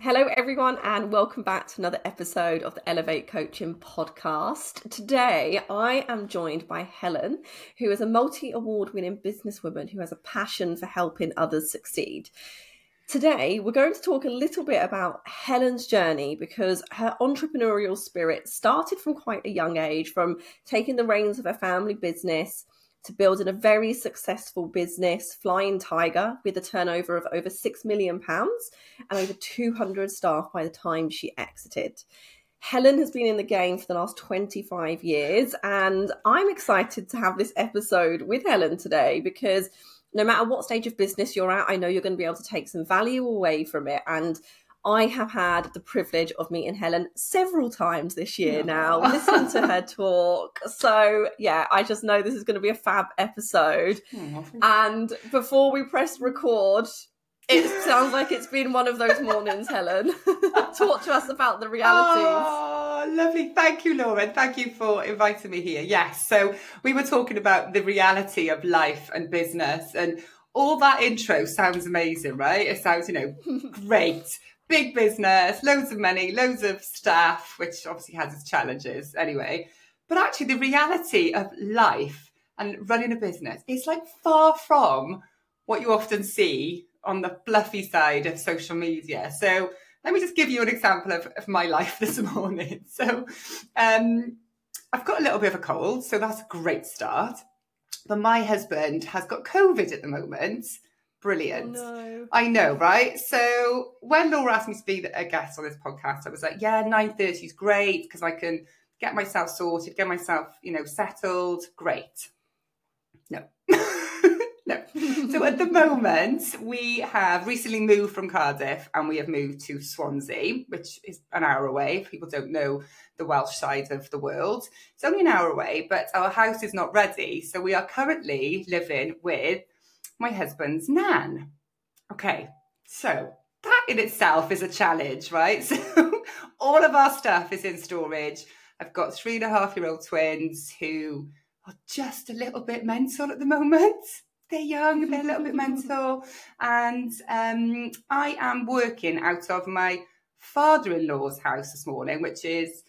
Hello, everyone, and welcome back to another episode of the Elevate Coaching podcast. Today, I am joined by Helen, who is a multi award winning businesswoman who has a passion for helping others succeed. Today, we're going to talk a little bit about Helen's journey because her entrepreneurial spirit started from quite a young age, from taking the reins of her family business to building a very successful business, Flying Tiger, with a turnover of over £6 million and over 200 staff by the time she exited. Helen has been in the game for the last 25 years, and I'm excited to have this episode with Helen today because no matter what stage of business you're at, I know you're going to be able to take some value away from it. And I have had the privilege of meeting Helen several times this year now, listening to her talk. So, yeah, I just know this is going to be a fab episode. Oh, and before we press record, it sounds like it's been one of those mornings, Helen. Talk to us about the realities. Oh, lovely. Thank you, Laura. Thank you for inviting me here. Yes. So, we were talking about the reality of life and business, and all that intro sounds amazing, right? It sounds, you know, great big business, loads of money, loads of staff, which obviously has its challenges anyway. But actually, the reality of life and running a business is like far from what you often see on the fluffy side of social media. So let me just give you an example of, of my life this morning. So um, I've got a little bit of a cold, so that's a great start. But my husband has got COVID at the moment. Brilliant. Oh, no. I know, right? So when Laura asked me to be a guest on this podcast, I was like, yeah, 9.30 is great because I can get myself sorted, get myself, you know, settled. Great. No. no. So at the moment, we have recently moved from Cardiff and we have moved to Swansea, which is an hour away. People don't know the Welsh side of the world, it's only an hour away, but our house is not ready. So we are currently living with my husband's nan. Okay, so that in itself is a challenge, right? So all of our stuff is in storage. I've got three and a half year old twins who are just a little bit mental at the moment. They're young, they're a little bit mental. And um, I am working out of my father in law's house this morning, which is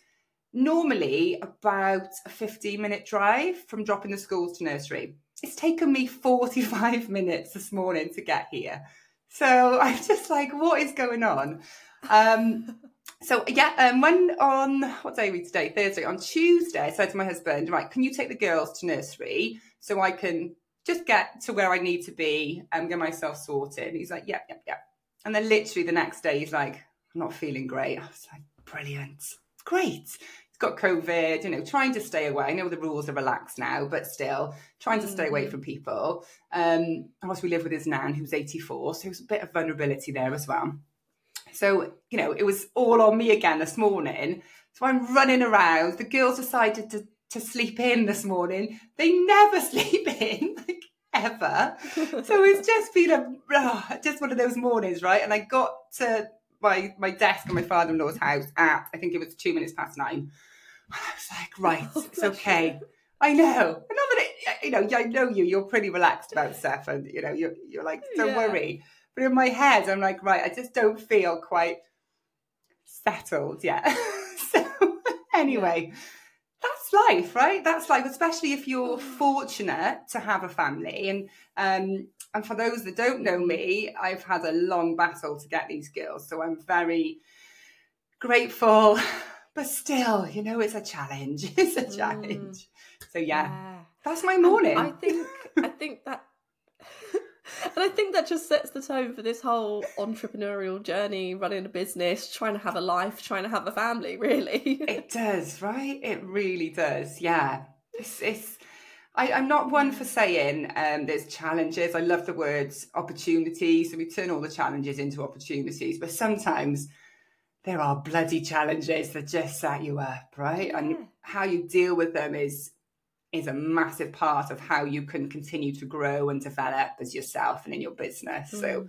normally about a 15 minute drive from dropping the schools to nursery it's taken me 45 minutes this morning to get here. So I'm just like, what is going on? Um, so yeah, um, when on what day are we today? Thursday. On Tuesday, I said to my husband, right, can you take the girls to nursery so I can just get to where I need to be and get myself sorted? And he's like, yeah, yeah, yeah. And then literally the next day, he's like, I'm not feeling great. I was like, brilliant, great got COVID, you know, trying to stay away. I know the rules are relaxed now, but still trying to stay away mm. from people. Um, course, we live with his nan who's 84, so there's a bit of vulnerability there as well. So, you know, it was all on me again this morning. So I'm running around. The girls decided to, to sleep in this morning. They never sleep in, like ever. so it's just been a oh, just one of those mornings, right? And I got to my my desk in my father-in-law's house at I think it was two minutes past nine. And I was like, right, oh, it's okay. I know. Not that it, you know, I know you. You're pretty relaxed about stuff, and you know, you're you're like, don't yeah. worry. But in my head, I'm like, right, I just don't feel quite settled yet. so anyway, that's life, right? That's life, especially if you're mm. fortunate to have a family. And um, and for those that don't know me, I've had a long battle to get these girls, so I'm very grateful but still, you know, it's a challenge. It's a mm. challenge. Mm. So yeah, yeah, that's my morning. And I think I think that and I think that just sets the tone for this whole entrepreneurial journey, running a business, trying to have a life, trying to have a family, really. it does, right? It really does. Yeah. It's it's I, am not one for saying um, there's challenges. I love the words opportunities. So we turn all the challenges into opportunities. But sometimes there are bloody challenges that just set you up, right? Yeah. And how you deal with them is is a massive part of how you can continue to grow and develop as yourself and in your business. Mm. So,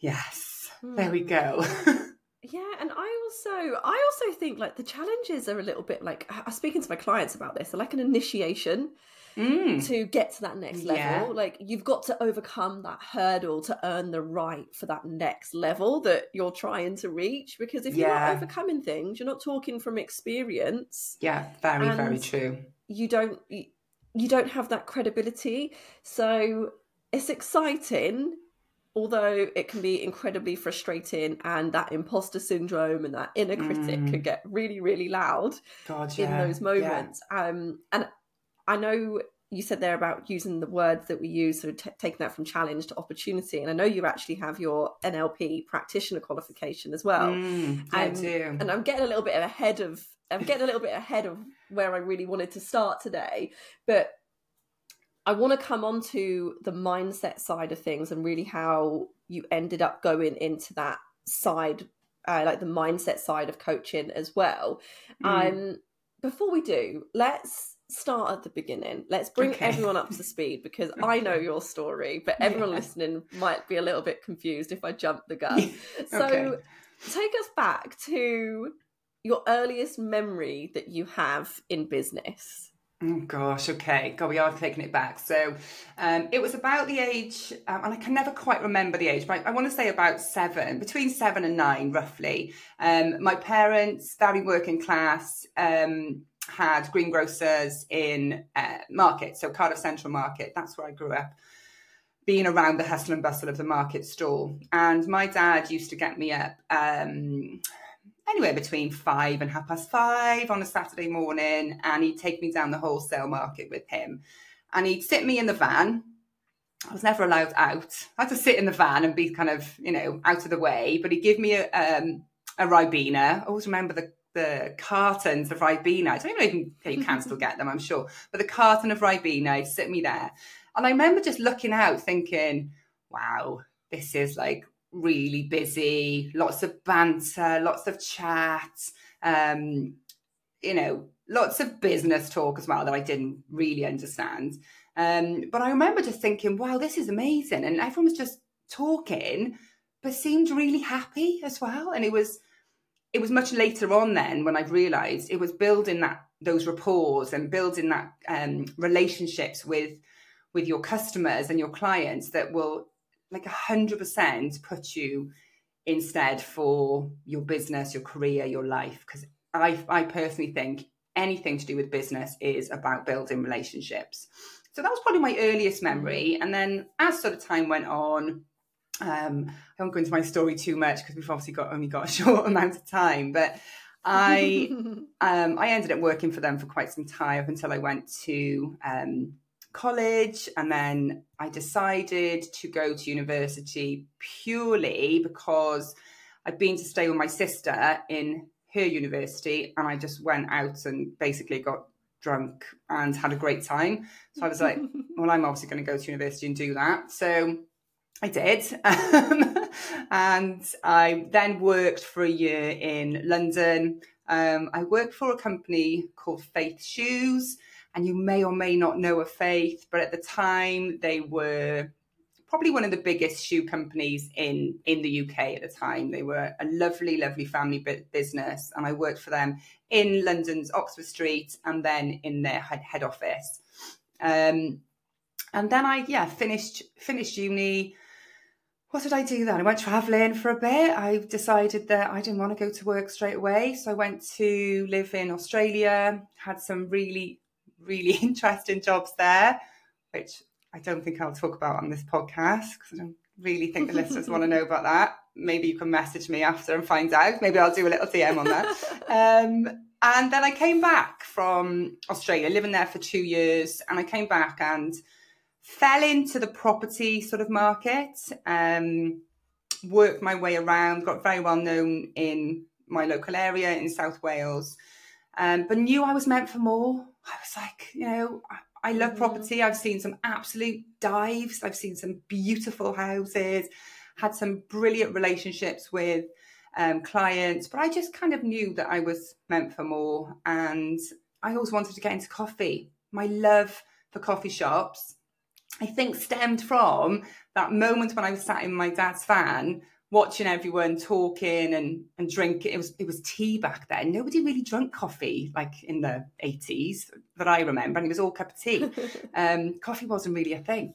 yes, mm. there we go. Yeah, and I also I also think like the challenges are a little bit like I was speaking to my clients about this. They're like an initiation Mm. to get to that next level. Yeah. Like you've got to overcome that hurdle to earn the right for that next level that you're trying to reach. Because if you're not overcoming things, you're not talking from experience. Yeah, very, very true. You don't you, don't have that credibility. So it's exciting. Although it can be incredibly frustrating, and that imposter syndrome and that inner critic Mm. could get really, really loud God, in those moments. Um, and I know you said there about using the words that we use, so t- taking that from challenge to opportunity. And I know you actually have your NLP practitioner qualification as well. Mm, I Um, do. And I'm getting a little bit ahead of I'm getting a little bit ahead of where I really wanted to start today, but I want to come on to the mindset side of things and really how you ended up going into that side, uh, like the mindset side of coaching as well. Mm. Um, before we do, let's start at the beginning. Let's bring Okay. everyone up to speed because I know your story, but everyone Yeah. listening might be a little bit confused if I jump the gun. So Okay. take us back to your earliest memory that you have in business. Oh gosh, okay. God, we are taking it back. So um, it was about the age, um, and I can never quite remember the age, but I, I want to say about seven, between seven and nine, roughly. Um, my parents, very working class, um, had greengrocers in uh, Market, so Cardiff Central Market. That's where I grew up. Being around the hustle and bustle of the market stall. And my dad used to get me up um, anywhere between five and half past five on a Saturday morning, and he'd take me down the wholesale market with him. And he'd sit me in the van. I was never allowed out. I had to sit in the van and be kind of, you know, out of the way. But he'd give me a, um, a Ribena. I always remember the, the cartons of Ribena. I don't even know if you can still get them, I'm sure. But the carton of Ribena, sit me there. And I remember just looking out thinking, wow, this is like really busy, lots of banter, lots of chat, um, you know, lots of business talk as well that I didn't really understand. Um, but I remember just thinking, wow, this is amazing. And everyone was just talking, but seemed really happy as well. And it was it was much later on then when I realized it was building that those rapports and building that um, relationships with with your customers and your clients that will like a hundred percent put you instead for your business, your career, your life. Because I, I personally think anything to do with business is about building relationships. So that was probably my earliest memory. And then as sort of time went on, um, I won't go into my story too much because we've obviously got only got a short amount of time. But I um, I ended up working for them for quite some time up until I went to um, college, and then I decided to go to university purely because I'd been to stay with my sister in her university, and I just went out and basically got drunk and had a great time. So I was like, well, I'm obviously going to go to university and do that. So I did. Um, and I then worked for a year in London. Um, I worked for a company called Faith Shoes. And you may or may not know of Faith, but at the time they were probably one of the biggest shoe companies in in the UK at the time. They were a lovely, lovely family business, and I worked for them in London's Oxford Street and then in their head, office. Um, and then I yeah finished finished uni. What did I do then? I went travelling for a bit. I decided that I didn't want to go to work straight away, so I went to live in Australia. Had some really really interesting jobs there, which I don't think I'll talk about on this podcast because I don't really think the listeners want to know about that. Maybe you can message me after and find out. Maybe I'll do a little DM on that. Um, and then I came back from Australia, living there for two years, and I came back and fell into the property sort of market. Um, worked my way around, got very well known in my local area in South Wales, um, but knew I was meant for more. I was like, you know, I, I love Mhm. property. I've seen some absolute dives. I've seen some beautiful houses, had some brilliant relationships with um, clients, but I just kind of knew that I was meant for more. And I always wanted to get into coffee. My love for coffee shops, I think, stemmed from that moment when I was sat in my dad's van watching everyone talking and and drinking. It was it was tea back then. Nobody really drank coffee like in the eighties that I remember, and it was all cup of tea. um, coffee wasn't really a thing.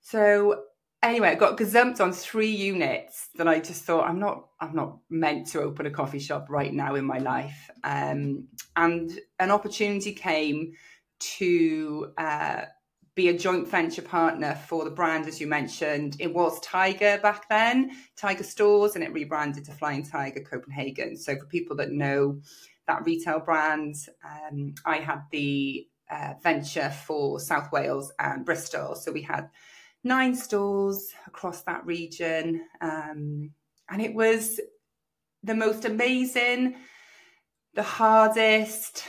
So anyway, I got gazumped on three units that I just thought I'm not I'm not meant to open a coffee shop right now in my life. Um, and an opportunity came to uh, be a joint venture partner for the brand, as you mentioned. It was Tiger back then, Tiger Stores, and it rebranded to Flying Tiger Copenhagen. So for people that know that retail brand, um, I had the uh, venture for South Wales and Bristol. So we had nine stores across that region. Um, and it was the most amazing, the hardest,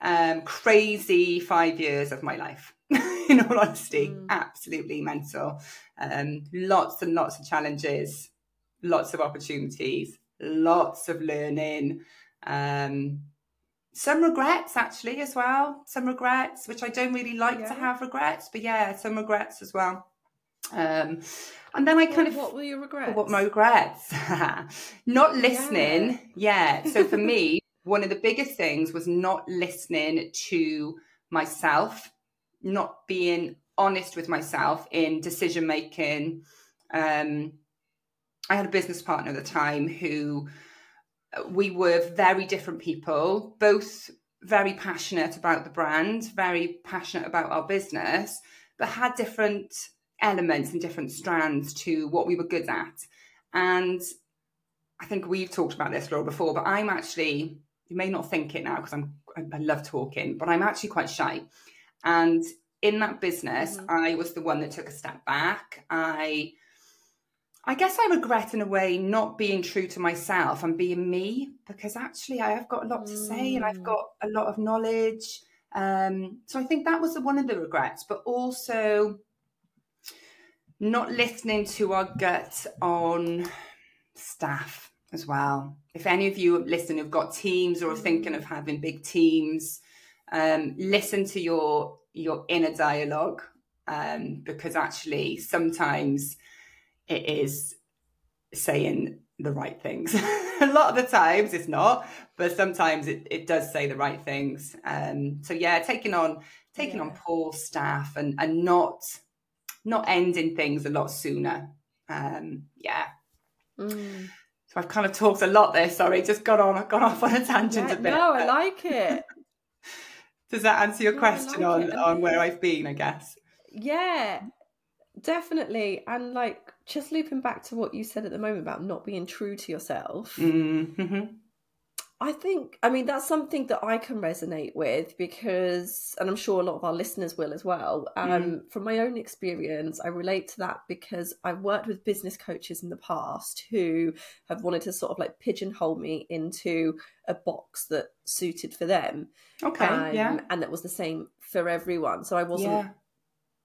um, crazy five years of my life. In all honesty, mm. absolutely mental. Um, lots and lots of challenges, lots of opportunities, lots of learning. Um, some regrets actually as well. Some regrets, which I don't really like yeah. to have regrets, but yeah, some regrets as well. Um, and then I kind of what were your regrets? What my regrets? not listening. Yeah. yeah. So for me, one of the biggest things was not listening to myself, not being honest with myself in decision making. Um, I had a business partner at the time who uh, we were very different people, both very passionate about the brand, very passionate about our business, but had different elements and different strands to what we were good at. And I think we've talked about this, Laura, before, but I'm actually, you may not think it now because I'm I love talking, but I'm actually quite shy. And in that business, mm-hmm. I was the one that took a step back. I I guess I regret in a way not being true to myself and being me because actually I have got a lot to say and I've mm. got a lot of knowledge. Um, so I think that was one of the regrets, but also not listening to our gut on staff as well. If any of you listen have got teams or are thinking of having big teams, um, listen to your your inner dialogue um, because actually sometimes it is saying the right things. a lot of the times it's not, but sometimes it, it does say the right things. Um, so yeah, taking on taking yeah. on poor staff and and not not ending things a lot sooner. Um, yeah. Mm. So I've kind of talked a lot there. Sorry, just got on, I've gone off on a tangent yeah, a bit. No, I like it. Does that answer your question like on on where I've been? I guess. Yeah, definitely. And like just looping back to what you said at the moment about not being true to yourself. Mm-hmm. I think, I mean, that's something that I can resonate with because, and I'm sure a lot of our listeners will as well. Um, mm. From my own experience, I relate to that because I've worked with business coaches in the past who have wanted to sort of like pigeonhole me into a box that suited for them. Okay. Um, yeah. And that was the same for everyone. So I wasn't yeah.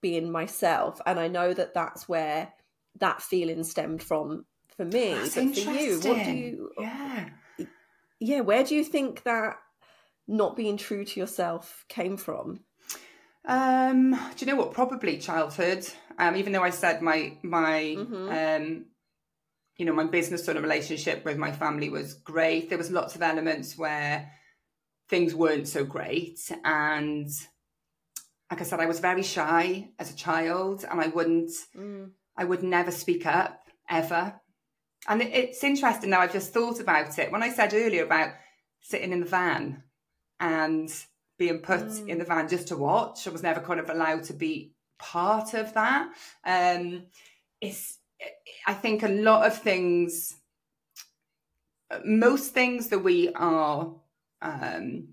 being myself. And I know that that's where that feeling stemmed from for me. That's but for you, what do you. Yeah yeah, where do you think that not being true to yourself came from? Um, do you know what? Probably childhood. Um, even though I said my my mm-hmm. um, you know, my business sort of relationship with my family was great. There was lots of elements where things weren't so great, and like I said, I was very shy as a child, and I wouldn't, mm. I would never speak up ever. And it's interesting now, I've just thought about it. When I said earlier about sitting in the van and being put mm. in the van just to watch, I was never kind of allowed to be part of that. Um, it's, I think a lot of things, most things that we are um,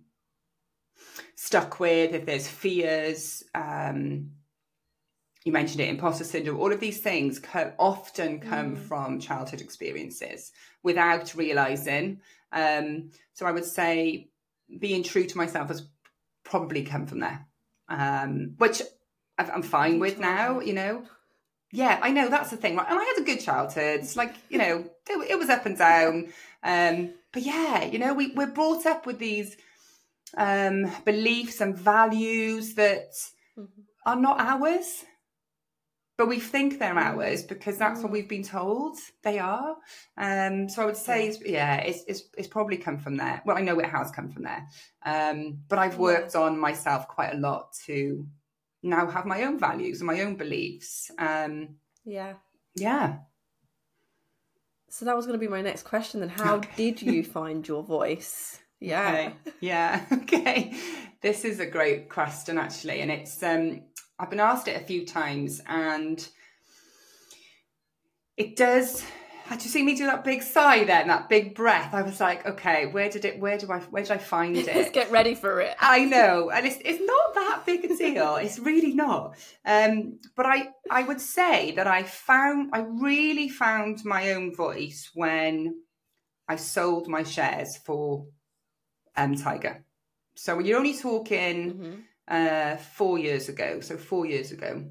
stuck with, if there's fears, um, you mentioned it, imposter syndrome, all of these things co- often come mm. from childhood experiences without realizing. Um, so I would say being true to myself has probably come from there, um, which I'm fine with now, you know. Yeah, I know that's the thing, right? And I had a good childhood. It's like, you know, it, it was up and down. Um, but yeah, you know, we, we're brought up with these um, beliefs and values that mm-hmm. are not ours but we think they're ours because that's what we've been told they are. Um, so I would say, it's, yeah, it's, it's, it's probably come from there. Well, I know it has come from there, um, but I've worked on myself quite a lot to now have my own values and my own beliefs. Um, yeah, yeah. So that was going to be my next question. Then, how did you find your voice? Yeah, okay. yeah, okay. This is a great question actually, and it's um, I've been asked it a few times, and it does. Had you seen me do that big sigh then, that big breath? I was like, okay, where did it? Where do I? Where did I find it? Let's get ready for it. I know, and it's it's not that big a deal. it's really not. Um, but I I would say that I found I really found my own voice when I sold my shares for um Tiger. So you're only talking. Mm-hmm uh, four years ago. So four years ago,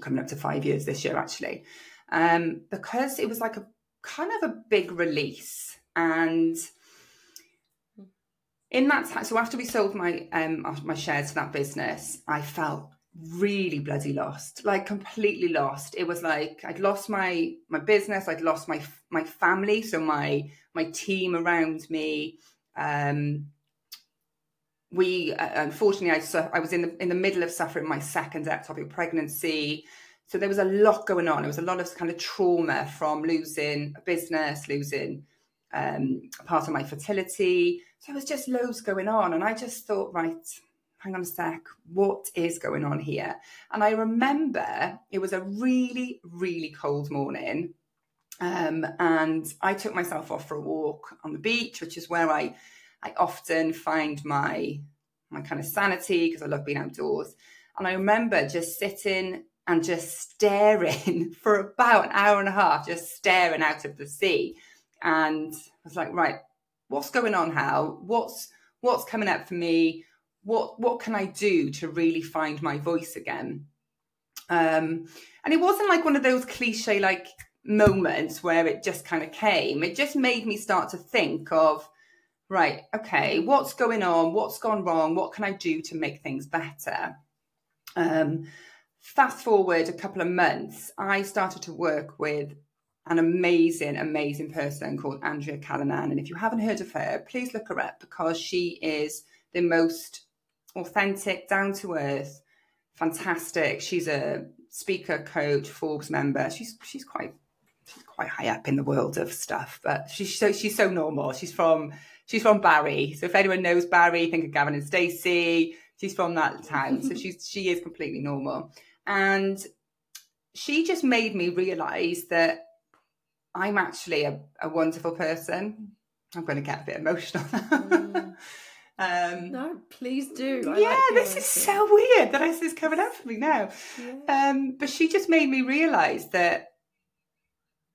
coming up to five years this year actually, um, because it was like a kind of a big release and. In that time, so after we sold my um my shares to that business, I felt really bloody lost like completely lost it was like i'd lost my my business i'd lost my my family so my my team around me um we uh, unfortunately I, I was in the in the middle of suffering my second ectopic pregnancy. So there was a lot going on. There was a lot of kind of trauma from losing a business losing um, part of my fertility. So there was just loads going on. And i just thought right hang on a sec. What is going on here? And i remember it was a really really cold morning. Um, and i took myself off for a walk on the beach which is where i I often find my my kind of sanity because I love being outdoors. And I remember just sitting and just staring for about an hour and a half, just staring out of the sea. And I was like, right, what's going on, Hal? What's what's coming up for me? What what can I do to really find my voice again? Um, and it wasn't like one of those cliche like moments where it just kind of came. It just made me start to think of right, okay, what's going on? What's gone wrong? What can I do to make things better? Um, fast forward a couple of months, I started to work with an amazing, amazing person called Andrea Callanan. And if you haven't heard of her, please look her up because she is the most authentic, down to earth, fantastic. She's a speaker, coach, Forbes member. She's she's quite she's quite high up in the world of stuff, but she's so she's so normal. She's from she's from Barry. So if anyone knows Barry, think of Gavin and Stacey. She's from that town. so she's she is completely normal. And she just made me realise that I'm actually a, a, wonderful person. I'm going to get a bit emotional. mm. um, no, please do. I yeah, like this is so weird that this is coming up for me now. Yeah. Um, but she just made me realise that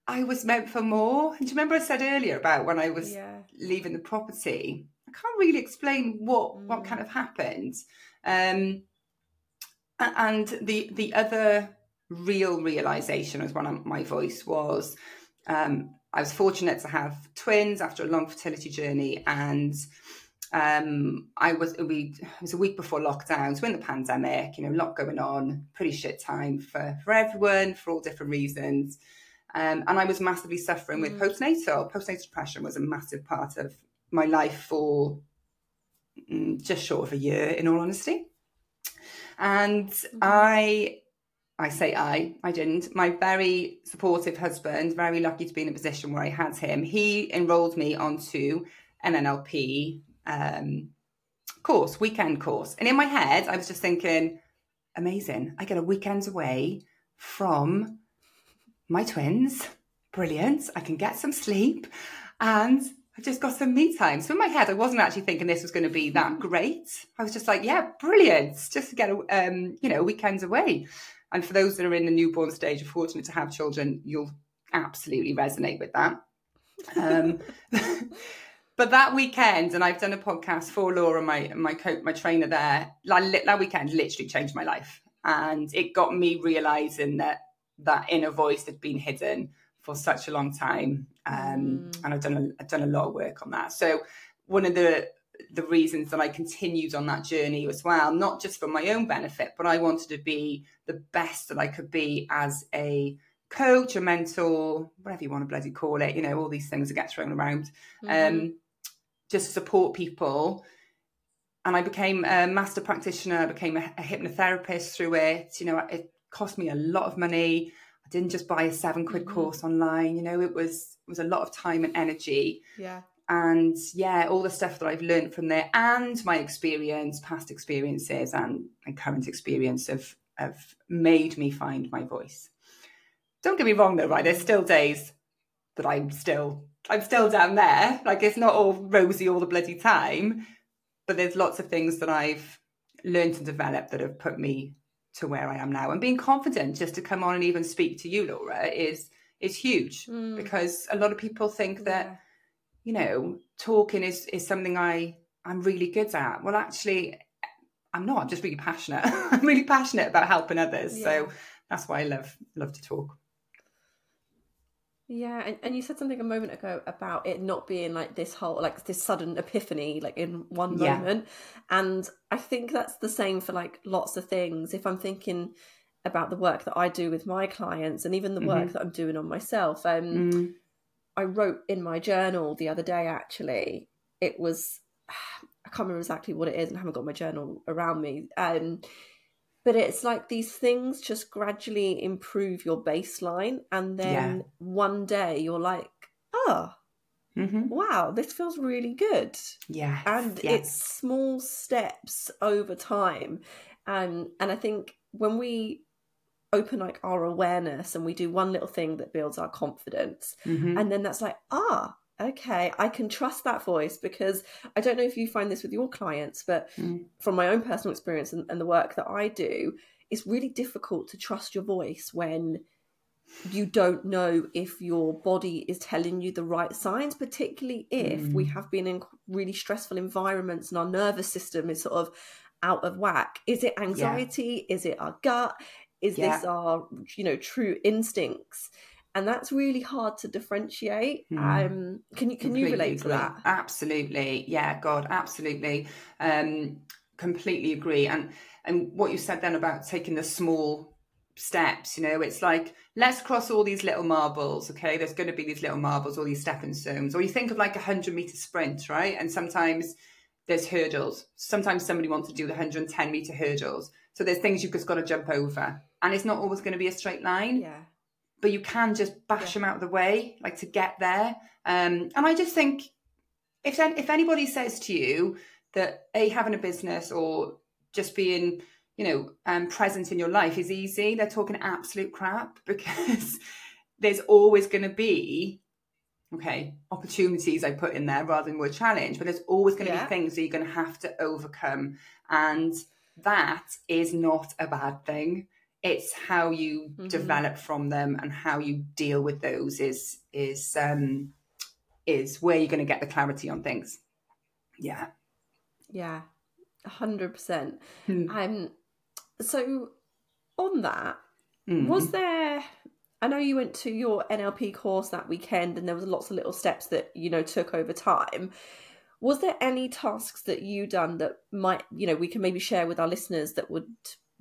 I was meant for more. And do you remember I said earlier about when I was yeah. Leaving the property? I can't really explain what mm. what kind of happened. Um, and the the other real realization was when my voice was um, I was fortunate to have twins after a long fertility journey, and um, I was we it was a week before lockdown, so in the pandemic, you know, a lot going on, pretty shit time for for everyone for all different reasons. Um, and I was massively suffering with mm. postnatal. Postnatal depression was a massive part of my life for mm, just short of a year, in all honesty. And mm. I, I say I, I didn't. My very supportive husband, very lucky to be in a position where I had him. He enrolled me onto an NLP um, course, weekend course. And in my head, I was just thinking, amazing. I get a weekend away from my twins. Brilliant. I can get some sleep and I just got some me time. So in my head, I wasn't actually thinking this was going to be that great. I was just like, yeah, brilliant. Just to get, a, um, you know, weekends away. And for those that are in the newborn stage, are fortunate to have children, you'll absolutely resonate with that. Um, but that weekend, and I've done a podcast for Laura, my my coach, my trainer there. Like, that weekend literally changed my life, and it got me realizing that that inner voice had been hidden for such a long time. Um, mm. And I've done a, I've done a lot of work on that. So one of the the reasons that I continued on that journey as well, not just for my own benefit, but I wanted to be the best that I could be as a coach, a mentor, whatever you want to bloody call it, you know, all these things that get thrown around. Mm-hmm. Um, just support people. And I became a master practitioner, I became a, a hypnotherapist through it. You know, it cost me a lot of money. I didn't just buy a seven quid mm-hmm. course online. You know, it was it was a lot of time and energy. Yeah. And yeah, all the stuff that I've learned from there and my experience, past experiences and, and current experience have have made me find my voice. Don't get me wrong though, right? There's still days that I'm still I'm still down there. Like it's not all rosy all the bloody time. But there's lots of things that I've learned and developed that have put me to where I am now. And being confident just to come on and even speak to you, Laura, is is huge mm. because a lot of people think that, you know, talking is is something I I'm really good at. Well, actually, I'm not. I'm just really passionate. I'm really passionate about helping others. Yeah. So that's why I love love to talk. Yeah, and, and you said something a moment ago about it not being like this whole like this sudden epiphany like in one yeah. moment. And I think that's the same for like lots of things. If I'm thinking about the work that I do with my clients and even the work mm-hmm. that I'm doing on myself. Um mm. I wrote in my journal the other day actually. It was I can't remember exactly what it is and I haven't got my journal around me. Um but it's like these things just gradually improve your baseline and then yeah. one day you're like oh mm-hmm. wow this feels really good yeah and yes. it's small steps over time and and i think when we open like our awareness and we do one little thing that builds our confidence mm-hmm. and then that's like ah okay, I can trust that voice because I don't know if you find this with your clients, but mm. from my own personal experience and, and, the work that I do, it's really difficult to trust your voice when you don't know if your body is telling you the right signs, particularly if mm. we have been in really stressful environments and our nervous system is sort of out of whack. Is it anxiety? Yeah. Is it our gut? Is yeah. this our, you know, true instincts? And that's really hard to differentiate. Mm. Um, can you can completely you relate to that? Absolutely, yeah, God, absolutely, um, completely agree. And and what you said then about taking the small steps, you know, it's like let's cross all these little marbles. Okay, there's going to be these little marbles, all these stepping stones. Or you think of like a hundred meter sprint, right? And sometimes there's hurdles. Sometimes somebody wants to do the 110 meter hurdles. So there's things you've just got to jump over. And it's not always going to be a straight line. Yeah but you can just bash yeah. them out of the way, like to get there. Um, and I just think if if anybody says to you that a having a business or just being you know um, present in your life is easy, they're talking absolute crap because there's always going to be okay opportunities I put in there rather than word challenge, but there's always going to yeah. be things that you're going to have to overcome, and that is not a bad thing it's how you mm-hmm. develop from them and how you deal with those is is um is where you're going to get the clarity on things yeah yeah 100% mm. um so on that mm. was there I know you went to your NLP course that weekend and there was lots of little steps that you know took over time was there any tasks that you done that might you know we can maybe share with our listeners that would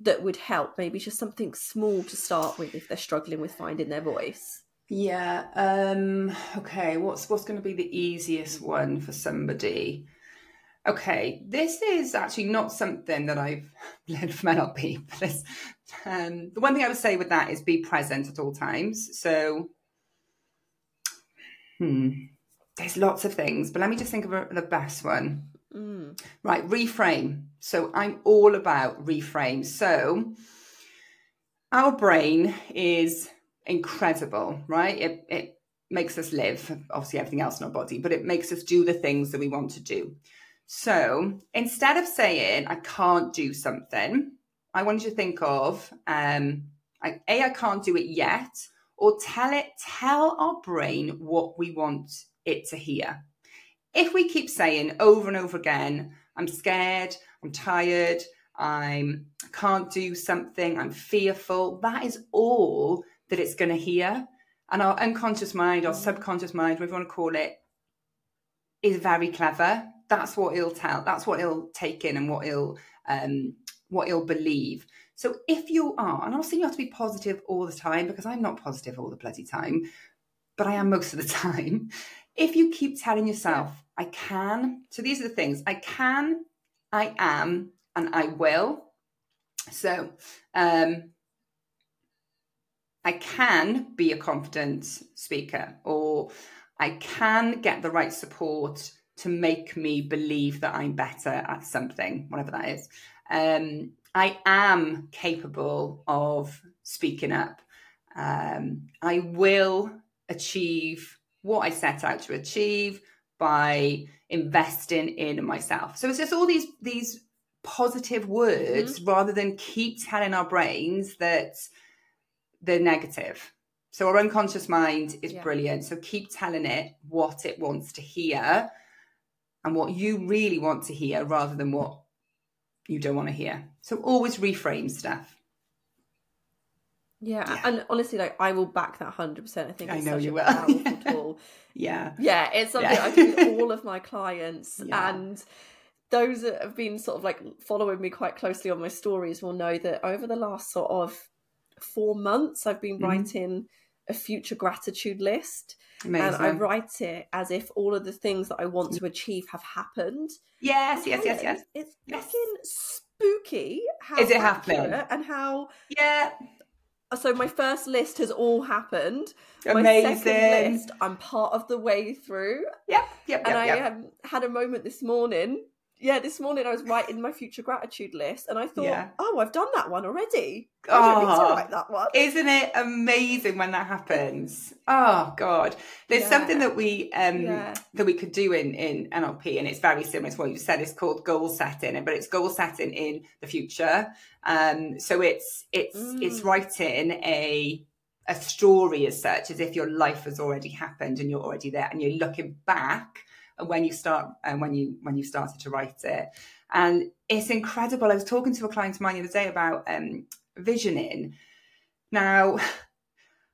that would help? Maybe just something small to start with if they're struggling with finding their voice. Yeah. Um, okay. What's what's going to be the easiest one for somebody? Okay, this is actually not something that I've learned from NLP. But um, the one thing I would say with that is be present at all times. So, hmm, there's lots of things, but let me just think of the best one. Mm. Right, reframe. So I'm all about reframe. So our brain is incredible, right? It, it makes us live, obviously, everything else in our body, but it makes us do the things that we want to do. So instead of saying, I can't do something, I want you to think of, um, I, A, I can't do it yet, or tell it, tell our brain what we want it to hear if we keep saying over and over again, I'm scared, I'm tired, I can't do something, I'm fearful, that is all that it's going to hear. And our unconscious mind, our subconscious mind, whatever you want to call it, is very clever. That's what it'll tell. That's what it'll take in and what it'll um, what he'll believe. So if you are, and I'm saying you have to be positive all the time because I'm not positive all the bloody time, but I am most of the time. If you keep telling yourself, I can, so these are the things I can, I am, and I will. So um, I can be a confident speaker, or I can get the right support to make me believe that I'm better at something, whatever that is. Um, I am capable of speaking up. Um, I will achieve what I set out to achieve by investing in myself. So it's just all these these positive words mm-hmm. rather than keep telling our brains that they're negative. So our unconscious mind is yeah. brilliant. So keep telling it what it wants to hear and what you really want to hear rather than what you don't want to hear. So always reframe stuff. Yeah, yeah, and honestly, like I will back that hundred percent. I think I know you will. Powerful tool. yeah, yeah, it's something yeah. I do with all of my clients, yeah. and those that have been sort of like following me quite closely on my stories will know that over the last sort of four months, I've been mm-hmm. writing a future gratitude list. Amazing. And I write it as if all of the things that I want to achieve have happened. Yes, yes, yes, yes. It's yes. fucking spooky how is it happening and how yeah so my first list has all happened. Amazing. My second list, I'm part of the way through. Yep, yep, And yep, I yep. Um, had a moment this morning. Yeah, this morning I was writing my future gratitude list, and I thought, yeah. oh, I've done that one already. I don't need to ah, write that one. Isn't it amazing when that happens? Oh God, there's yeah. something that we um yeah. that we could do in in NLP, and it's very similar to what you said. It's called goal setting, but it's goal setting in the future. Um, so it's it's mm. it's writing a a story as such, as if your life has already happened and you're already there, and you're looking back when you start and when you when you started to write it. And it's incredible. I was talking to a client of mine the other day about um, visioning. Now,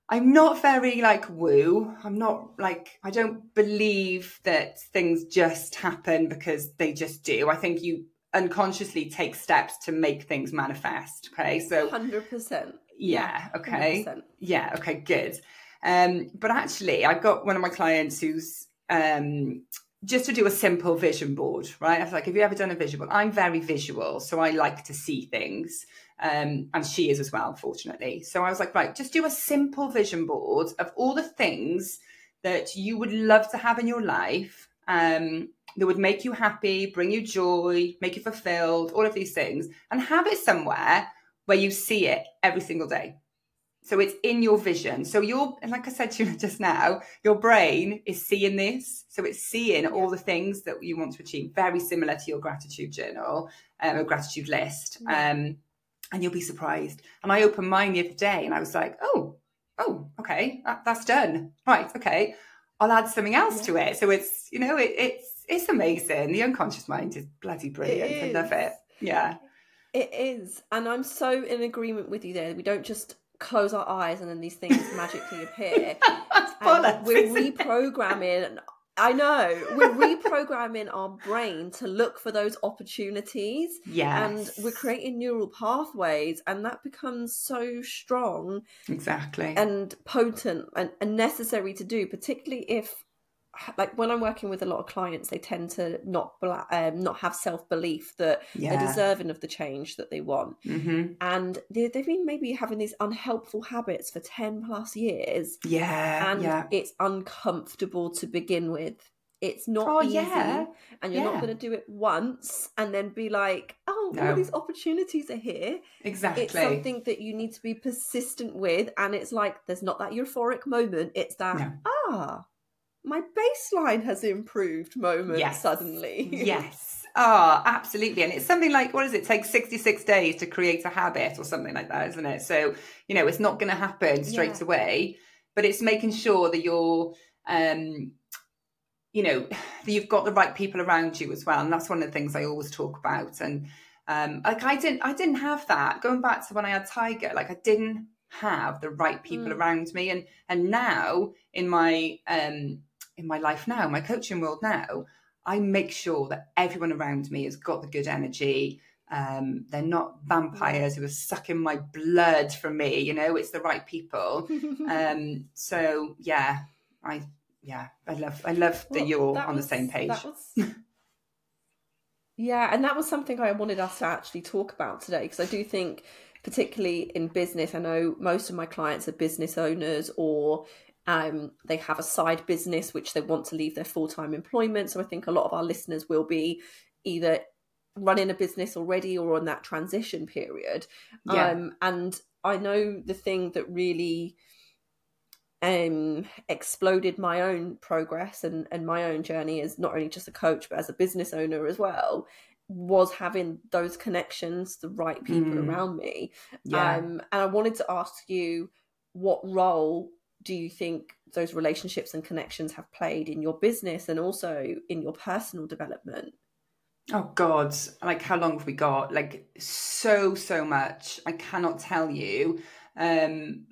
I'm not very like woo. I'm not like I don't believe that things just happen because they just do. I think you unconsciously take steps to make things manifest. Okay, so hundred percent. Yeah. Okay. 100%. Yeah. Okay. Good. Um, but actually, I've got one of my clients who's um, just to do a simple vision board, right? I was like, have you ever done a vision board? I'm very visual, so I like to see things. Um, and she is as well, fortunately. So I was like, right, just do a simple vision board of all the things that you would love to have in your life um, that would make you happy, bring you joy, make you fulfilled, all of these things, and have it somewhere where you see it every single day. So it's in your vision. So your, and like I said to you just now, your brain is seeing this. So it's seeing all the things that you want to achieve, very similar to your gratitude journal, um, a gratitude list. Um, and you'll be surprised. And I opened mine the other day and I was like, oh, oh, okay, that, that's done. Right, okay. I'll add something else yeah. to it. So it's, you know, it, it's, it's amazing. The unconscious mind is bloody brilliant. I love it. Yeah. It is. And I'm so in agreement with you there. We don't just close our eyes and then these things magically appear. we're reprogramming. I know we're reprogramming our brain to look for those opportunities. Yeah, and we're creating neural pathways, and that becomes so strong, exactly, and potent and, and necessary to do, particularly if like when I'm working with a lot of clients, they tend to not um, not have self belief that yeah. they're deserving of the change that they want, mm-hmm. and they, have been maybe having these unhelpful habits for ten plus years. Yeah, and yeah. it's uncomfortable to begin with. It's not oh, easy, yeah. and you're not going to do it once and then be like, "Oh, no. all these opportunities are here." Exactly, it's something that you need to be persistent with, and it's like there's not that euphoric moment. It's that no. ah my baseline has improved moment yes. suddenly. yes. Oh, absolutely. And it's something like, what does it take 66 days to create a habit or something like that, isn't it? So, you know, it's not going to happen straight yeah. away, but it's making sure that you're, um, you know, that you've got the right people around you as well. And that's one of the things I always talk about. And, um, like I didn't, I didn't have that going back to when I had Tiger, like I didn't have the right people mm. around me. And, and now in my, um, in my life now, my coaching world now, I make sure that everyone around me has got the good energy. Um, they're not vampires who are sucking my blood from me. You know, it's the right people. um, so yeah, I yeah, I love I love that well, you're that on was, the same page. Was, yeah, and that was something I wanted us to actually talk about today because I do think, particularly in business, I know most of my clients are business owners or um, they have a side business which they want to leave their full time employment. So I think a lot of our listeners will be either running a business already or on that transition period. Yeah. Um, and I know the thing that really um, exploded my own progress and, and my own journey as not only just a coach but as a business owner as well was having those connections, the right people mm. around me. Yeah. Um, and I wanted to ask you what role do you think those relationships and connections have played in your business and also in your personal development? Oh God, like how long have we got? Like so, so much. I cannot tell you. Um,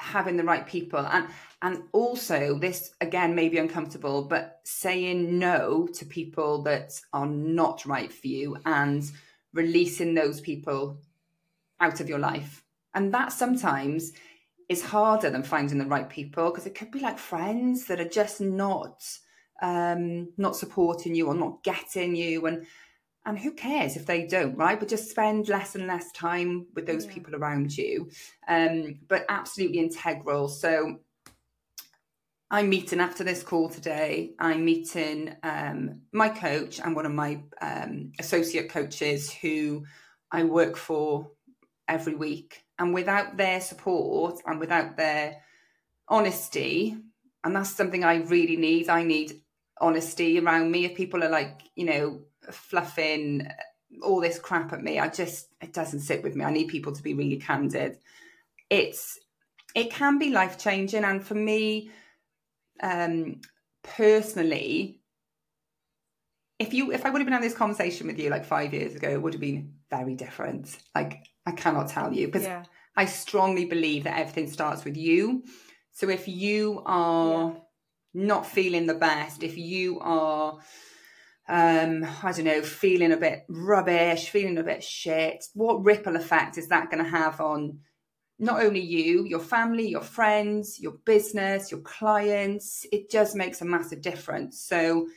having the right people and and also this again may be uncomfortable but saying no to people that are not right for you and releasing those people out of your life and that sometimes is harder than finding the right people because it could be like friends that are just not um not supporting you or not getting you and and who cares if they don't right? But just spend less and less time with those yeah. people around you um but absolutely integral. So i'm meeting after this call today i'm meeting um my coach and one of my um associate coaches who i work for every week and without their support and without their honesty and that's something i really need i need honesty around me if people are like you know fluffing all this crap at me. I just it doesn't sit with me. I need people to be really candid. It's it can be life changing, and for me, um, personally, if you if I would have been having this conversation with you like five years ago, it would have been very different. Like I cannot tell you because yeah. I strongly believe that everything starts with you. So if you are yeah. not feeling the best, if you are um, I don't know, feeling a bit rubbish, feeling a bit shit, what ripple effect is that going to have on not only you, your family, your friends, your business, your clients? It just makes a massive difference. So,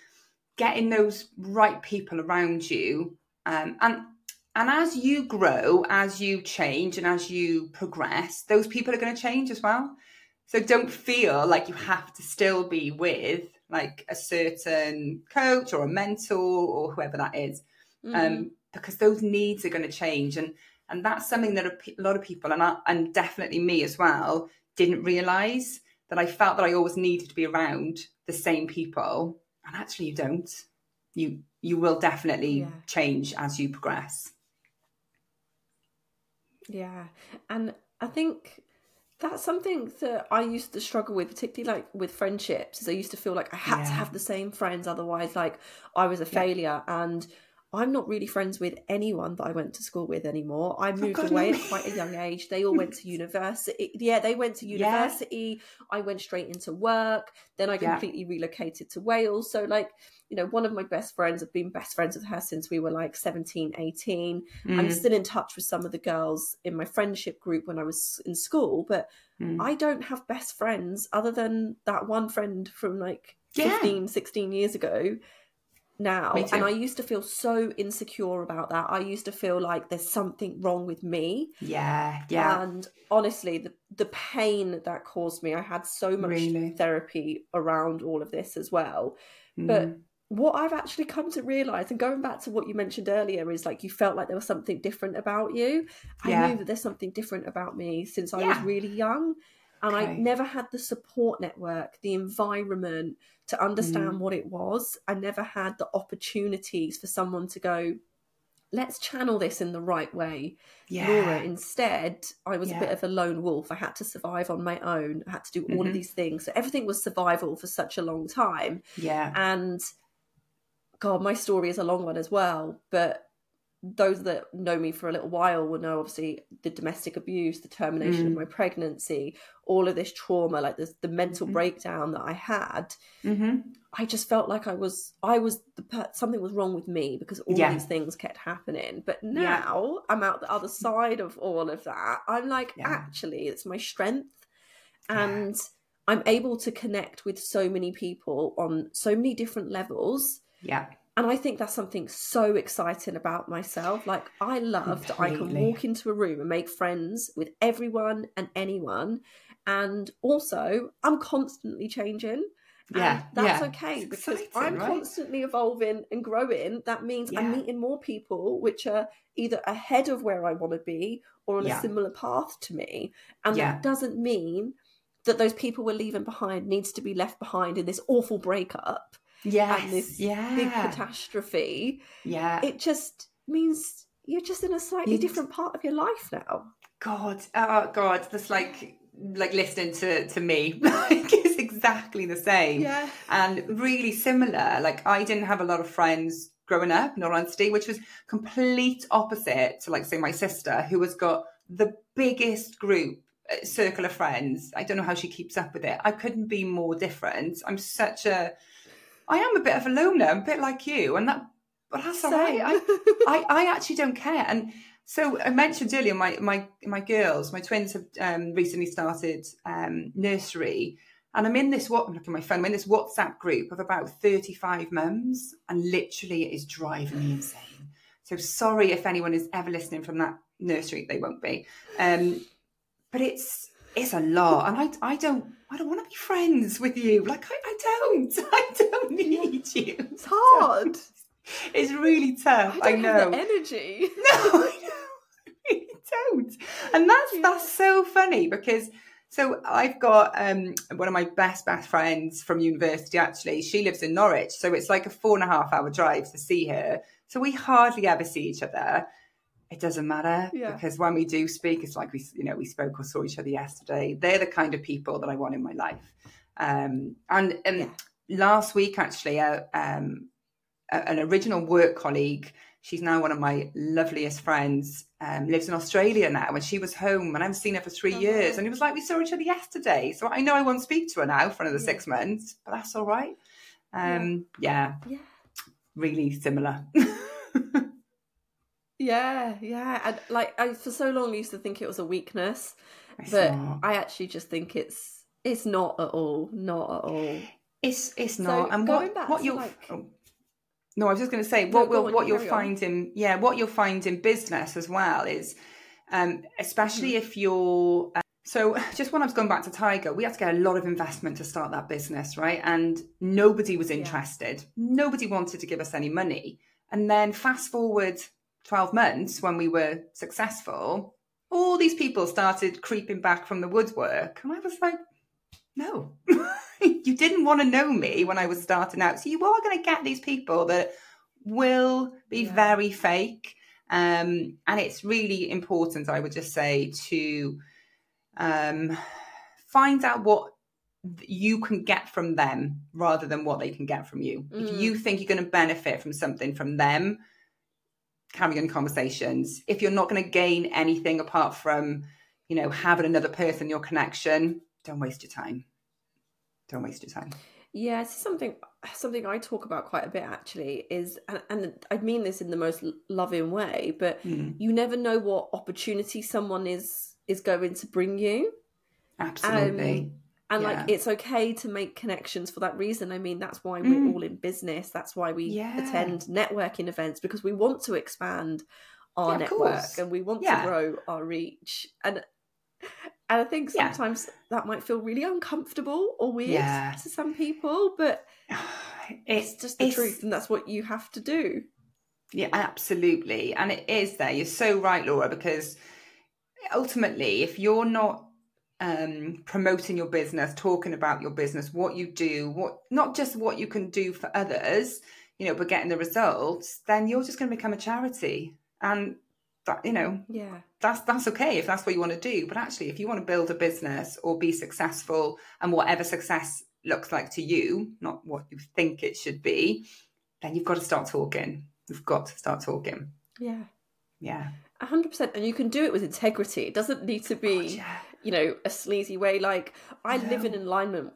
getting those right people around you, um, and and as you grow, as you change, and as you progress, those people are going to change as well. So don't feel like you have to still be with like a certain coach or a mentor or whoever that is, mm-hmm. um, because those needs are going to change, and and that's something that a, a lot of people and I, and definitely me as well didn't realize that I felt that I always needed to be around the same people, and actually you don't. You you will definitely yeah. change as you progress. Yeah, and I think that's something that I used to struggle with, particularly like with friendships. Is I used to feel like I had yeah. to have the same friends, otherwise, like I was a failure. And I'm not really friends with anyone that I went to school with anymore. I moved oh, away at quite a young age. They all went to university. Yeah, they went to university. Yeah. I went straight into work. Then I completely yeah. relocated to Wales. So, like, you know, one of my best friends, I've been best friends with her since we were like 17, 18. Mm. I'm still in touch with some of the girls in my friendship group when I was in school, but mm. I don't have best friends other than that one friend from like 15, 16 years ago now and i used to feel so insecure about that i used to feel like there's something wrong with me yeah yeah and honestly the the pain that caused me i had so much really? therapy around all of this as well mm. but what i've actually come to realize and going back to what you mentioned earlier is like you felt like there was something different about you yeah. i knew that there's something different about me since i yeah. was really young and okay. I never had the support network, the environment to understand mm. what it was. I never had the opportunities for someone to go, let's channel this in the right way. Yeah. Laura, instead, I was yeah. a bit of a lone wolf. I had to survive on my own. I had to do all mm-hmm. of these things. So everything was survival for such a long time. Yeah. And God, my story is a long one as well. But those that know me for a little while will know obviously the domestic abuse, the termination mm. of my pregnancy, all of this trauma, like this, the mental mm-hmm. breakdown that I had. Mm-hmm. I just felt like I was, I was the something was wrong with me because all yeah. these things kept happening. But now yeah. I'm out the other side of all of that. I'm like, yeah. actually, it's my strength, and I'm able to connect with so many people on so many different levels. Yeah and I think that's something so exciting about myself. Like I love Completely. that I can walk into a room and make friends with everyone and anyone. And also I'm constantly changing. Yeah. that's yeah. okay it's because exciting, I'm right? constantly evolving and growing. That means yeah. I'm meeting more people which are either ahead of where I want to be or on yeah. a similar path to me. And that doesn't mean that those people we're leaving behind needs to be left behind in this awful breakup yes, and this yeah. big catastrophe. Yeah. It just means you're just in a slightly different part of your life now. God, oh God, that's like like listening to to me. Like it's exactly the same. Yeah. And really similar. Like I didn't have a lot of friends growing up, in all honesty, which was complete opposite to like say my sister, who has got the biggest group uh, circle of friends. I don't know how she keeps up with it. I couldn't be more different. I'm such a I am a bit of a loner, a bit like you, and that, but that's Same. all right. I, I, I actually don't care. And so I mentioned earlier, my my my girls, my twins have um, recently started um, nursery, and I'm in this what I'm looking at my phone. I'm in this WhatsApp group of about 35 mums, and literally it is driving me insane. So sorry if anyone is ever listening from that nursery, they won't be. Um, but it's it's a lot, and I I don't I don't want to be friends with you. Like I, I don't I don't need you. It's hard. It's really tough. I, I know the energy. No, I know. I really don't. And that's yeah. that's so funny because. So I've got um, one of my best best friends from university. Actually, she lives in Norwich, so it's like a four and a half hour drive to see her. So we hardly ever see each other it doesn't matter yeah. because when we do speak, it's like we, you know, we spoke or saw each other yesterday. They're the kind of people that I want in my life. Um, and and yeah. last week, actually, uh, um, an original work colleague, she's now one of my loveliest friends, um, lives in Australia now, and she was home, and I haven't seen her for three oh, years. And it was like we saw each other yesterday. So I know I won't speak to her now for another yeah. six months, but that's all right. Um, yeah. yeah. really similar. Yeah, yeah. And like I for so long used to think it was a weakness. It's but not. I actually just think it's it's not at all. Not at all. It's it's not. So and what what you'll like... oh. No, I was just going to say what no, will what you'll find on. in yeah what you'll find in business as well is um, especially mm. if you're uh, so just when I was going back to Tiger, we had to get a lot of investment to start that business, right? And nobody was interested. Yeah. Nobody wanted to give us any money. And then fast forward 12 months when we were successful, all these people started creeping back from the woodwork. And I was like, no, you didn't want to know me when I was starting out. So you are going to get these people that will be yeah. very fake. Um, and it's really important, I would just say, to um, find out what you can get from them rather than what they can get from you. Mm. If you think you're going to benefit from something from them, carry on conversations. If you're not going to gain anything apart from, you know, having another person your connection, don't waste your time. Don't waste your time. Yeah, it's something something I talk about quite a bit actually is, and, and I mean this in the most loving way, but mm. you never know what opportunity someone is is going to bring you. Absolutely. Um, and yeah. like it's okay to make connections for that reason. I mean that's why we're mm. all in business. That's why we yeah. attend networking events because we want to expand our yeah, network and we want to grow our reach. And and i think sometimes that might feel really uncomfortable or weird to some people but it's just the it's, truth and that's what you have to do. Yeah absolutely. And it is there. You're so right laura because ultimately if you're not um, promoting your business, talking about your business, what you do, what not just what you can do for others, you know, but getting the results, then you're just going to become a charity, and that you know, yeah, that's that's okay if that's what you want to do. But actually, if you want to build a business or be successful, and whatever success looks like to you, not what you think it should be, then you've got to start talking. You've got to start talking. Yeah. Yeah. A hundred percent. And you can do it with integrity. It doesn't need to be, God, yeah. You know, a sleazy way. Like I live in alignment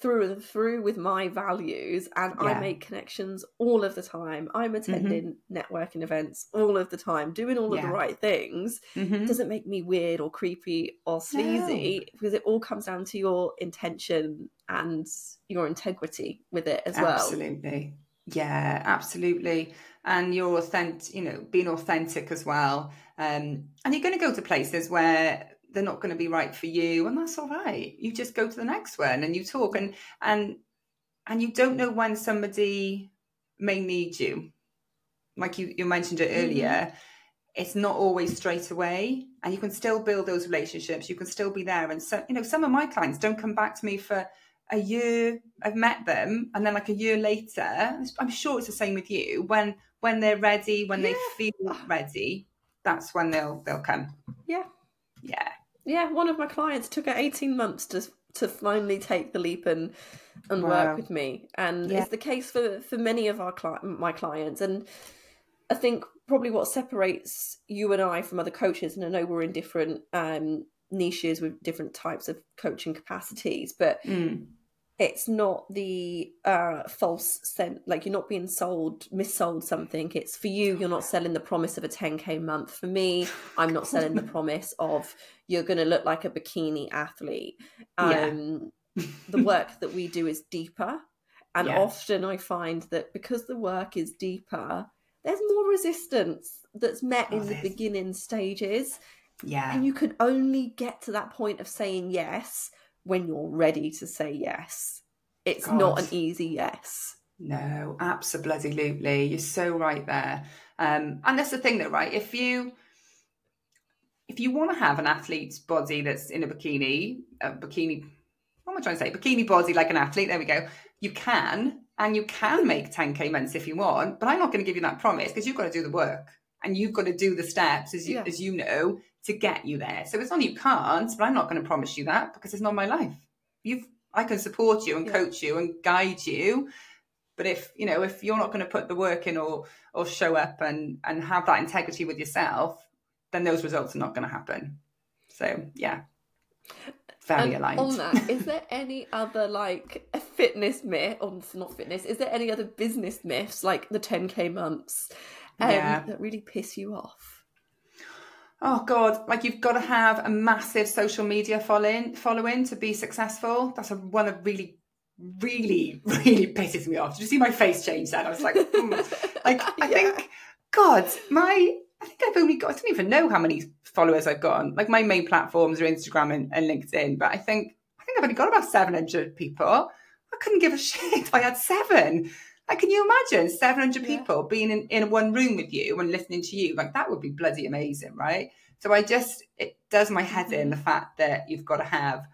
through and through with my values and I Yeah. Mm-hmm. make connections all of the time. I'm attending networking events all of the time, doing all of the right things. Mhm. It doesn't make me weird or creepy or sleazy because it all comes down to your intention and your integrity with it as well. Absolutely. Yeah, absolutely. And you're authentic, you know, being authentic as well. Um, and you're going to go to places where they're not going to be right for you, and that's all right. You just go to the next one and you talk, and and and you don't know when somebody may need you. Like you, you mentioned it earlier, mm-hmm. it's not always straight away, and you can still build those relationships. You can still be there, and so you know, some of my clients don't come back to me for a year I've met them and then like a year later I'm sure it's the same with you when when they're ready when they feel ready that's when they'll they'll come Yeah. yeah Yeah, one of my clients took her 18 months to to finally take the leap and and Wow. work with me. And Yeah. it's the case for for many of our cli- my clients and I think probably what separates you and I from other coaches and I know we're in different um niches with different types of coaching capacities, but Mm. It's not the uh false scent like you're not being sold missold something. It's for you. You're not selling the promise of a 10k month. For me i'm not selling the promise of you're going to look like a bikini athlete. Yeah. um the work that we do is deeper. And Yeah. often i find that because the work is deeper there's more resistance that's met Oh, in the there's- beginning stages. Yeah. And you can only get to that point of saying yes when you're ready to say yes. It's not an easy yes. No, absolutely. You're so right there. Um, and that's the thing, though, right? If you if you want to have an athlete's body that's in a bikini, a bikini, what am I trying to say? Bikini body like an athlete. There we go. You can, and you can make 10k months if you want. But I'm not going to give you that promise because you've got to do the work and you've got to do the steps, as you Yeah. as you know, to get you there. So it's not you can't, but I'm not going to promise you that because it's not my life. You've I can support you and Yeah. coach you and guide you, but if you know if you're not going to put the work in or or show up and and have that integrity with yourself then those results are not going to happen so yeah very And aligned on that, is there any other like a fitness myth, or not fitness? Is there any other business myths like the 10k months um, Yeah. that really piss you off? Oh god like you've got to have a massive social media following following to be successful. That's a, one that really really really pisses me off. Did you see my face change then? I was like hmm. like i Yeah. think god my i think i've only got i don't even know how many followers i've got on like my main platforms are instagram and, and linkedin but i think i think i've only got about 700 people. I couldn't give a shit. If i had seven like can you imagine 700 Yeah. people being in, in one room with you and listening to you like that would be bloody amazing right so i just it does my head in the fact that you've got to have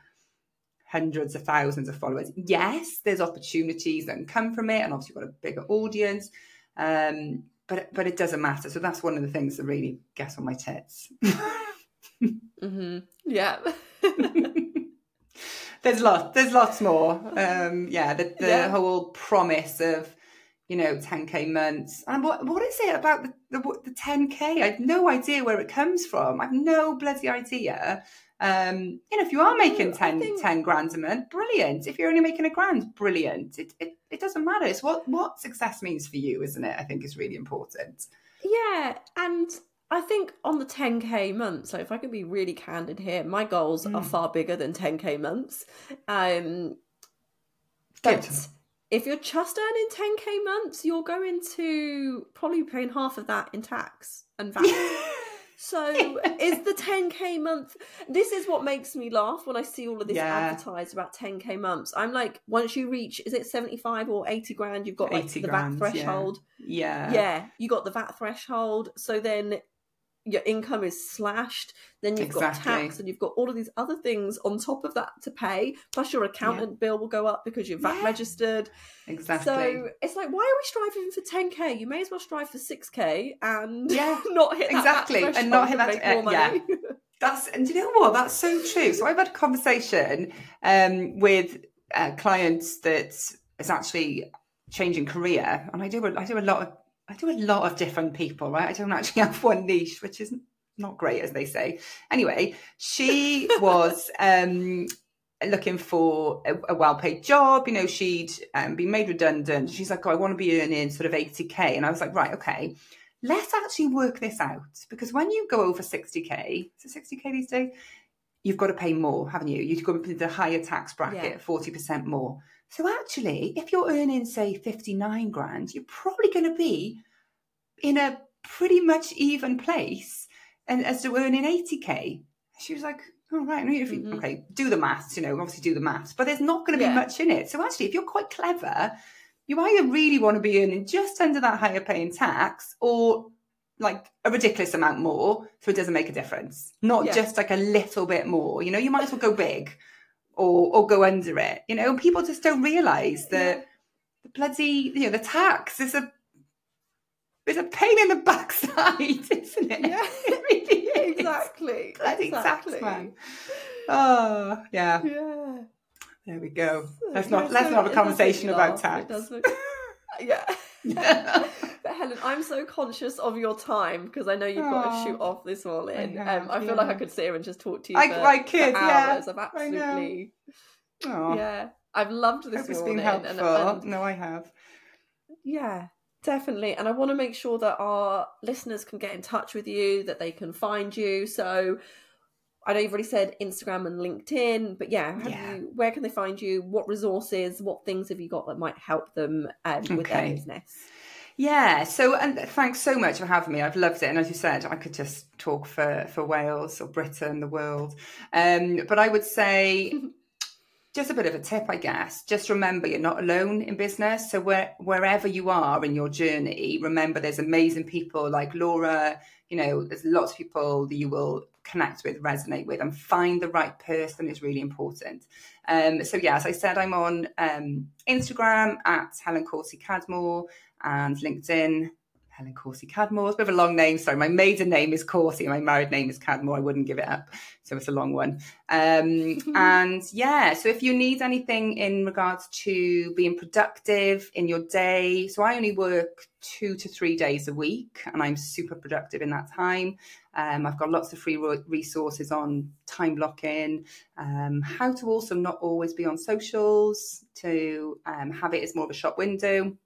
hundreds of thousands of followers. Yes, there's opportunities that can come from it, and obviously you've got a bigger audience. Um, but but it doesn't matter. So that's one of the things that really gets on my tits. hmm Yeah. there's lots. There's lots more. Um, yeah, the, the Yeah. whole promise of you know 10k months. And what what is it about the, the the 10k? I have no idea where it comes from. I've no bloody idea. Um, you know, if you are making No, 10, think- 10 grand a month, brilliant. If you're only making a grand, brilliant. It, it it doesn't matter. It's what what success means for you, isn't it? I think is really important. Yeah, and I think on the 10k months, so if I can be really candid here, my goals are Mm. far bigger than 10k months. Um, Good. but if you're just earning 10k months, you're going to probably be paying half of that in tax and VAT. So is the 10k month this is what makes me laugh when I see all of this Yeah. advertised about 10k months. I'm like, once you reach is it 75 or 80 grand, you've got like 80 the grand, VAT yeah. threshold yeah. yeah, you got the VAT threshold. So then your income is slashed. Then you've got tax and you've got all of these other things on top of that to pay. Plus your accountant bill will go up because you're VAT Yeah. registered. Exactly. So it's like, why are we striving for 10k? You may as well strive for 6k and Yeah, not hit that exactly, and not hit that- uh, money. That's and do you know what? That's so true. So I've had a conversation um, with uh, clients that is actually changing career, and I do a, I do a lot of I do a lot of different people, right? I don't actually have one niche, which is not great, as they say. Anyway, she was um, looking for a, a well-paid job. You know, she'd um, been made redundant. She's like, "Oh, I want to be earning sort of 80k," and I was like, "Right, okay." Let's actually work this out because when you go over 60k, is it 60k these days? You've got to pay more, haven't you? You've got to pay the higher tax bracket, yeah. 40% more. So actually, if you're earning, say, 59 grand, you're probably going to be in a pretty much even place and as to earning 80k. She was like, oh, right, mm-hmm. okay, do the maths, you know, obviously do the maths, but there's not going to be yeah. much in it. So actually, if you're quite clever, you either really want to be earning just under that higher paying tax or like a ridiculous amount more so it doesn't make a difference. Not yeah. just like a little bit more. You know, you might as well go big or or go under it. You know, people just don't realise that the bloody you know, the tax is a it's a pain in the backside, isn't it? Yeah, it really exactly. Bloody exactly. tax man. Oh, yeah. Yeah. There we go. Let's not let's not have a conversation about tax. Yeah. but Helen, I'm so conscious of your time because I know you've got to shoot off this morning. I, um, I feel yeah. like I could sit here and just talk to you I, for, I could, for hours. Yeah. I've absolutely, yeah, I've loved this Hope morning. It's been helpful. And, and, no, I have. Yeah, definitely. And I want to make sure that our listeners can get in touch with you, that they can find you. So I know you've already said Instagram and LinkedIn, but yeah, yeah. You, where can they find you? What resources, what things have you got that might help them um, with okay. their business? Yeah, so and thanks so much for having me. I've loved it, and as you said, I could just talk for for Wales or Britain, the world. Um, but I would say. just a bit of a tip, I guess. Just remember you're not alone in business. So where, wherever you are in your journey, remember there's amazing people like Laura. You know, there's lots of people that you will connect with, resonate with, and find the right person is really important. Um, so yeah, as I said, I'm on um, Instagram at Helen Corsi Cadmore and LinkedIn Helen Corsi Cadmore. It's a bit of a long name. Sorry, my maiden name is Corsi. My married name is Cadmore. I wouldn't give it up. So it's a long one. Um, and yeah, so if you need anything in regards to being productive in your day, so I only work two to three days a week and I'm super productive in that time. Um, I've got lots of free resources on time blocking, um, how to also not always be on socials, to um, have it as more of a shop window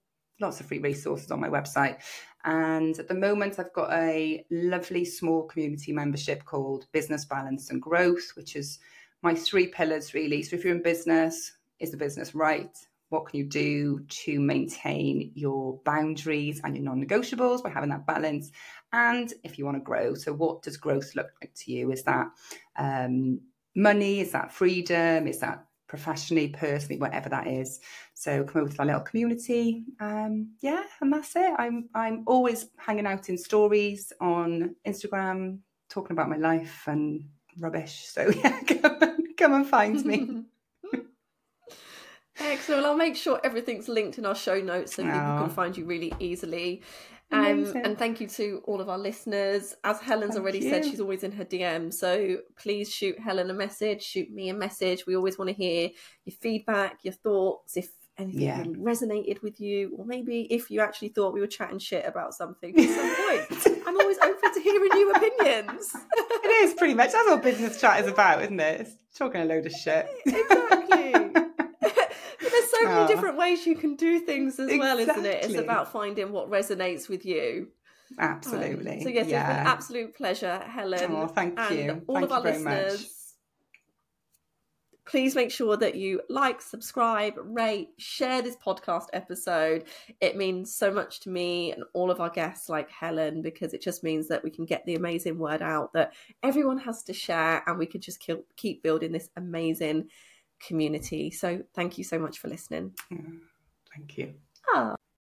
lots of free resources on my website. And at the moment, I've got a lovely small community membership called Business Balance and Growth, which is my three pillars really. So if you're in business, is the business right? What can you do to maintain your boundaries and your non negotiables by having that balance? And if you want to grow, so what does growth look like to you? Is that um, money? Is that freedom? Is that professionally, personally, whatever that is. So come over to our little community. Um, yeah, and that's it. I'm I'm always hanging out in stories on Instagram, talking about my life and rubbish. So yeah, come, come and find me. Excellent. Well, I'll make sure everything's linked in our show notes so oh. people can find you really easily. Um, and thank you to all of our listeners. As Helen's thank already you. said, she's always in her DM. So please shoot Helen a message, shoot me a message. We always want to hear your feedback, your thoughts, if anything yeah. really resonated with you, or maybe if you actually thought we were chatting shit about something at some point. I'm always open to hearing new opinions. it is pretty much that's what business chat is about, isn't it? It's talking a load of shit. Exactly so many different ways you can do things as exactly. well, isn't it? It's about finding what resonates with you. Absolutely. Um, so yes, yeah. it's been an absolute pleasure, Helen. Oh, thank you. All thank of our listeners. Much. Please make sure that you like, subscribe, rate, share this podcast episode. It means so much to me and all of our guests, like Helen, because it just means that we can get the amazing word out that everyone has to share and we can just keep building this amazing community. So thank you so much for listening. Thank you. Ah.